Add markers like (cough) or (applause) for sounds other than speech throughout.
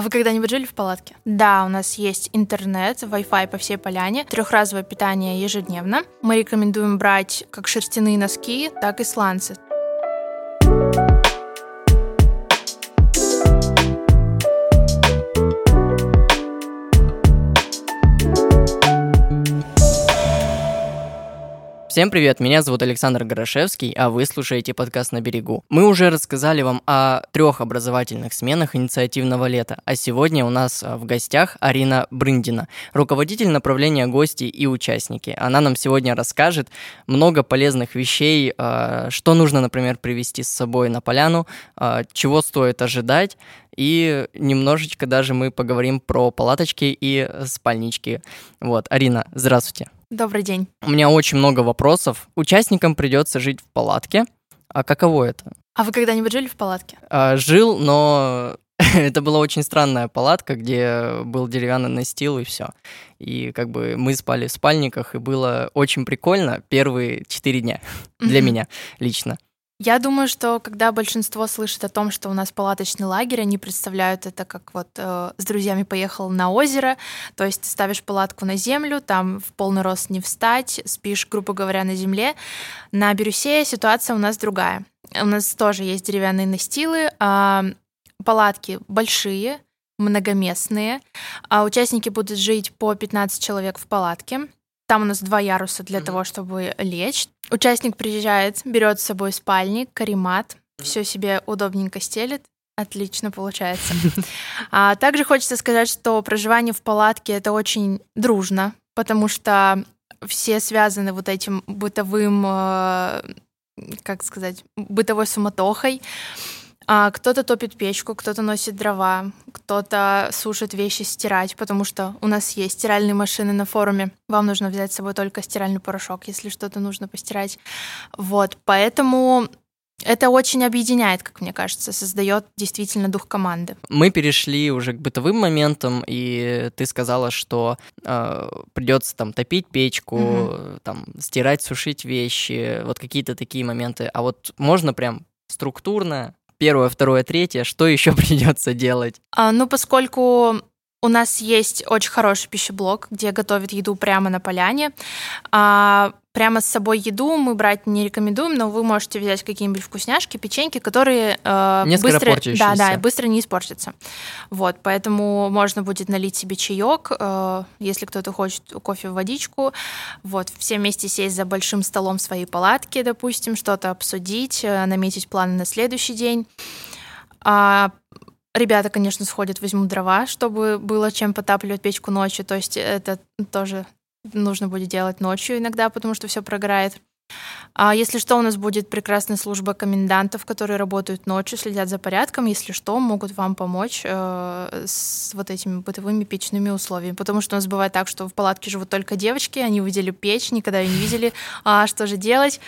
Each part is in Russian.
А вы когда-нибудь жили в палатке? Да, у нас есть интернет, Wi-Fi по всей поляне, трехразовое питание ежедневно. Мы рекомендуем брать как шерстяные носки, так и сланцы. Всем привет, меня зовут Александр Горошевский, а вы слушаете подкаст «На берегу». Мы уже рассказали вам о трех образовательных сменах инициативного лета, а сегодня у нас а, в гостях Арина Брындина, руководитель направления гости и участники. Она нам сегодня расскажет много полезных вещей, а, что нужно, например, привезти с собой на поляну, а, чего стоит ожидать, и немножечко даже мы поговорим про палаточки и спальнички. Вот, Арина, здравствуйте. Добрый день. У меня очень много вопросов. Участникам придется жить в палатке. А каково это? А вы когда-нибудь жили в палатке? А, жил, но (laughs) это была очень странная палатка, где был деревянный настил и все. И как бы мы спали в спальниках, и было очень прикольно первые четыре дня (laughs) для меня лично. Я думаю, что когда большинство слышит о том, что у нас палаточный лагерь, они представляют это как вот э, с друзьями поехал на озеро, то есть ставишь палатку на землю, там в полный рост не встать, спишь, грубо говоря, на земле. На Бирюсе ситуация у нас другая. У нас тоже есть деревянные настилы, а палатки большие, многоместные, а участники будут жить по 15 человек в палатке. Там у нас два яруса для mm-hmm. того, чтобы лечь. Участник приезжает, берет с собой спальник, каремат, mm-hmm. все себе удобненько стелит. Отлично получается. (laughs) А также хочется сказать, что проживание в палатке это очень дружно, потому что все связаны вот этим бытовым, э, как сказать, бытовой суматохой. А кто-то топит печку, кто-то носит дрова, кто-то сушит вещи стирать, потому что у нас есть стиральные машины на форуме. Вам нужно взять с собой только стиральный порошок, если что-то нужно постирать. Вот, поэтому это очень объединяет, как мне кажется, создает действительно дух команды. Мы перешли уже к бытовым моментам, и ты сказала, что э, придется там топить печку, угу. там стирать, сушить вещи, вот какие-то такие моменты. А вот можно прям структурно первое, второе, третье, что еще (laughs) придется делать? А, ну, поскольку у нас есть очень хороший пищеблок, где готовят еду прямо на поляне. А прямо с собой еду мы брать не рекомендуем, но вы можете взять какие-нибудь вкусняшки, печеньки, которые э, быстро, да, да, быстро не испортятся. Вот, поэтому можно будет налить себе чаек, э, если кто-то хочет кофе в водичку. Вот, все вместе сесть за большим столом в своей палатке, допустим, что-то обсудить, э, наметить планы на следующий день. А Ребята, конечно, сходят, возьмут дрова, чтобы было чем потапливать печку ночью. То есть это тоже нужно будет делать ночью иногда, потому что все прогорает. А если что, у нас будет прекрасная служба комендантов, которые работают ночью, следят за порядком. Если что, могут вам помочь э, с вот этими бытовыми печными условиями. Потому что у нас бывает так, что в палатке живут только девочки, они видели печь, никогда ее не видели. А что же делать?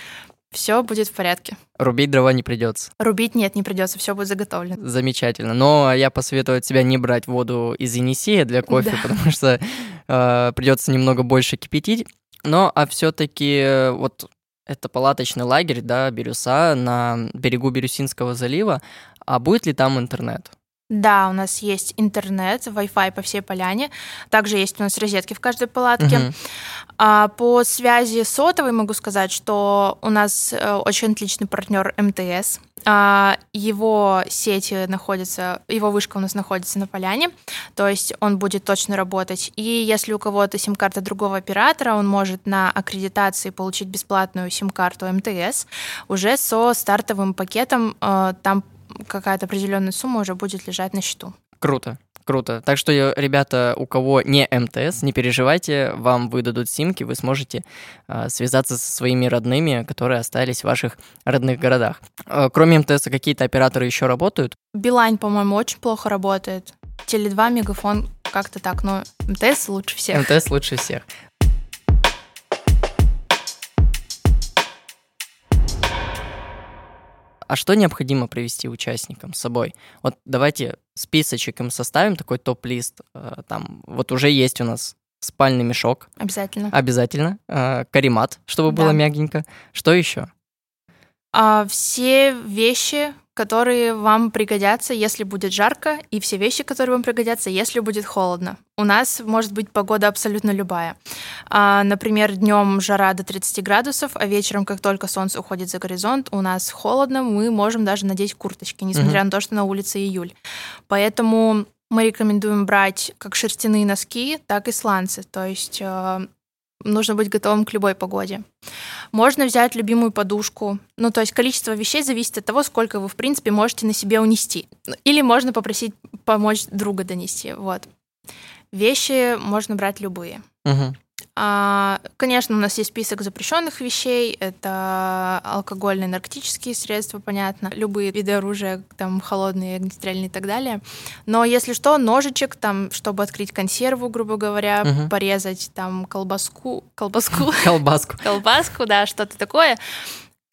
все будет в порядке. Рубить дрова не придется. Рубить нет, не придется, все будет заготовлено. Замечательно. Но я посоветую тебя не брать воду из Енисея для кофе, да. потому что э, придется немного больше кипятить. Но а все-таки э, вот это палаточный лагерь, да, Бирюса на берегу Бирюсинского залива. А будет ли там интернет? Да, у нас есть интернет, Wi-Fi по всей поляне. Также есть у нас розетки в каждой палатке. Угу. А по связи сотовой могу сказать, что у нас э, очень отличный партнер МТС. А, его сети находятся, его вышка у нас находится на поляне, то есть он будет точно работать. И если у кого-то сим-карта другого оператора, он может на аккредитации получить бесплатную сим-карту МТС уже со стартовым пакетом. Э, там какая-то определенная сумма уже будет лежать на счету. Круто. Круто. Так что, ребята, у кого не МТС, не переживайте, вам выдадут симки, вы сможете э, связаться со своими родными, которые остались в ваших родных городах. Э, кроме МТС, какие-то операторы еще работают? Билайн, по-моему, очень плохо работает. Теле2, Мегафон, как-то так, но МТС лучше всех. МТС лучше всех. А что необходимо привести участникам с собой? Вот давайте списочек им составим, такой топ-лист. Э, там вот уже есть у нас спальный мешок. Обязательно. Обязательно. Э, каремат, чтобы да. было мягенько. Что еще? А, все вещи, которые вам пригодятся, если будет жарко, и все вещи, которые вам пригодятся, если будет холодно. У нас может быть погода абсолютно любая. А, например, днем жара до 30 градусов, а вечером, как только солнце уходит за горизонт, у нас холодно, мы можем даже надеть курточки, несмотря mm-hmm. на то, что на улице июль. Поэтому мы рекомендуем брать как шерстяные носки, так и сланцы. То есть э, нужно быть готовым к любой погоде. Можно взять любимую подушку. Ну, то есть количество вещей зависит от того, сколько вы, в принципе, можете на себе унести. Или можно попросить помочь друга донести. Вот. Вещи можно брать любые. Угу. А, конечно, у нас есть список запрещенных вещей. Это алкогольные, наркотические средства, понятно, любые виды оружия, там холодные, огнестрельные и так далее. Но если что, ножичек, там, чтобы открыть консерву, грубо говоря, угу. порезать там колбаску, колбаску, (laughs) колбаску, колбаску, да, что-то такое.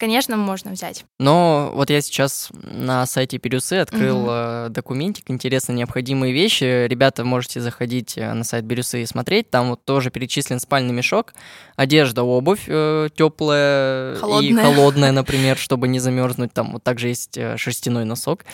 Конечно, можно взять. Но вот я сейчас на сайте Бирюсы открыл угу. документик, интересно, необходимые вещи. Ребята, можете заходить э, на сайт Бирюсы и смотреть. Там вот тоже перечислен спальный мешок, одежда, обувь э, теплая холодная. и холодная, например, чтобы не замерзнуть. Там вот также есть шерстяной носок.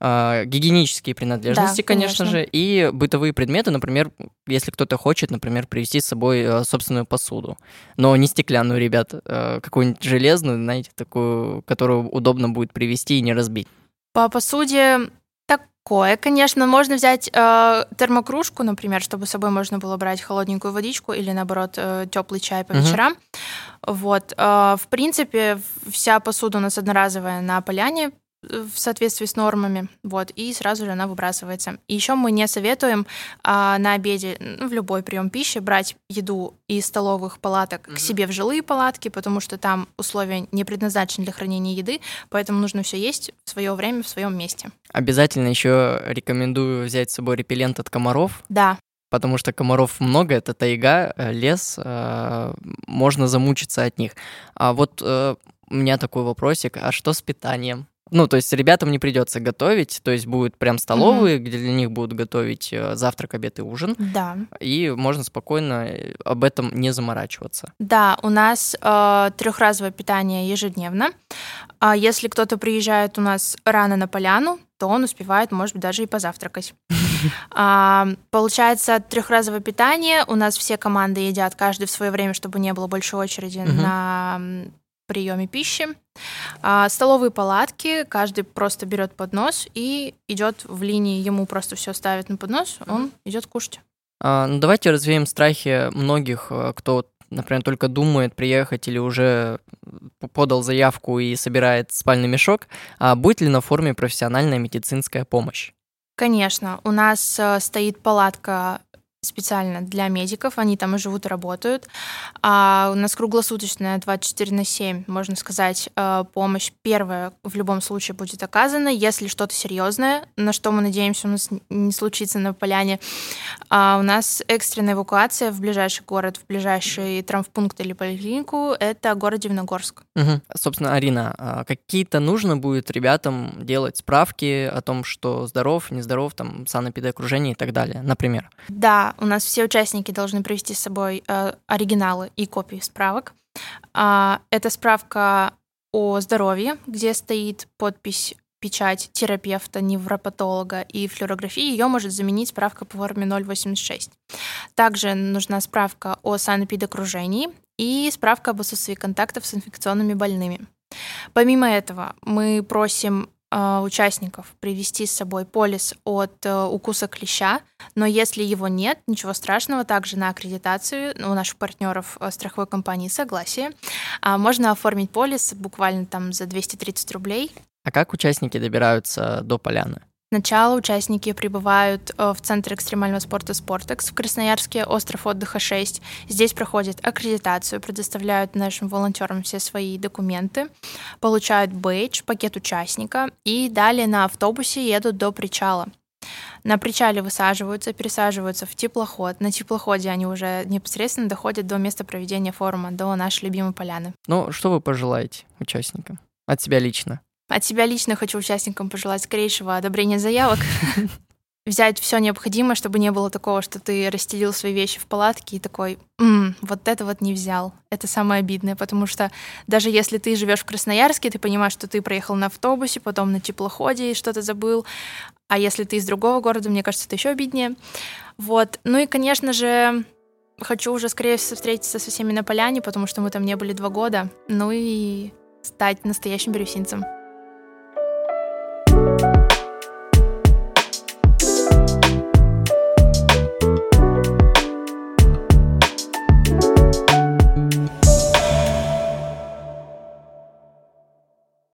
Э, гигиенические принадлежности, да, конечно, конечно же, и бытовые предметы, например, если кто-то хочет, например, привезти с собой собственную посуду. Но не стеклянную, ребят, э, какую-нибудь железную, знаете, такую, которую удобно будет привести и не разбить? По посуде такое, конечно, можно взять э, термокружку, например, чтобы с собой можно было брать холодненькую водичку или наоборот э, теплый чай по вечерам. Uh-huh. Вот, э, в принципе, вся посуда у нас одноразовая на поляне в соответствии с нормами, вот, и сразу же она выбрасывается. И еще мы не советуем а, на обеде, ну, в любой прием пищи, брать еду из столовых палаток mm-hmm. к себе в жилые палатки, потому что там условия не предназначены для хранения еды, поэтому нужно все есть в свое время, в своем месте. Обязательно еще рекомендую взять с собой репеллент от комаров. Да, потому что комаров много, это тайга, э, лес, э, можно замучиться от них. А вот э, у меня такой вопросик, а что с питанием? Ну, то есть ребятам не придется готовить, то есть будут прям столовые, mm-hmm. где для них будут готовить э, завтрак, обед и ужин. Да. И можно спокойно э, об этом не заморачиваться. Да, у нас э, трехразовое питание ежедневно. А если кто-то приезжает у нас рано на поляну, то он успевает, может быть, даже и позавтракать. (laughs) А, получается, трехразовое питание. У нас все команды едят каждый в свое время, чтобы не было большой очереди на приеме пищи. А столовые палатки, каждый просто берет поднос и идет в линии, ему просто все ставят на поднос, он идет кушать. А, ну давайте развеем страхи многих, э, кто, например, только думает приехать или уже подал заявку и собирает спальный мешок. А будет ли на форуме профессиональная медицинская помощь? Конечно, у нас э, стоит палатка специально для медиков, они там и живут и работают. А у нас круглосуточная 24 на 7, можно сказать, э, помощь первая в любом случае будет оказана, если что-то серьезное, на что мы надеемся у нас не случится на поляне. А у нас экстренная эвакуация в ближайший город, в ближайший травмпункт или поликлинику, это город Дивногорск. Угу. Собственно, Арина, а какие-то нужно будет ребятам делать справки о том, что здоров, нездоров, там, санэпидокружение и так далее, например? Да, у нас все участники должны привести с собой э, оригиналы и копии справок. Э, это справка о здоровье, где стоит подпись печать терапевта, невропатолога и флюорографии, ее может заменить справка по форме 086. Также нужна справка о санэпидокружении и справка об отсутствии контактов с инфекционными больными. Помимо этого, мы просим участников привести с собой полис от э, укуса клеща, но если его нет, ничего страшного, также на аккредитацию у наших партнеров э, страховой компании согласие. А, можно оформить полис буквально там за 230 рублей. А как участники добираются до поляны? Сначала участники прибывают э, в Центр экстремального спорта «Спортекс» в Красноярске, остров отдыха 6. Здесь проходят аккредитацию, предоставляют нашим волонтерам все свои документы, получают бейдж, пакет участника и далее на автобусе едут до причала. На причале высаживаются, пересаживаются в теплоход. На теплоходе они уже непосредственно доходят до места проведения форума, до нашей любимой поляны. Ну, что вы пожелаете участникам? От себя лично? От себя лично хочу участникам пожелать скорейшего одобрения заявок. (laughs) взять все необходимое, чтобы не было такого, что ты расстелил свои вещи в палатке и такой, М, вот это вот не взял. Это самое обидное, потому что даже если ты живешь в Красноярске, ты понимаешь, что ты проехал на автобусе, потом на теплоходе и что-то забыл, а если ты из другого города, мне кажется, это еще обиднее. Вот. Ну и, конечно же, хочу уже скорее встретиться со всеми на поляне, потому что мы там не были два года. Ну и стать настоящим бирюсинцем.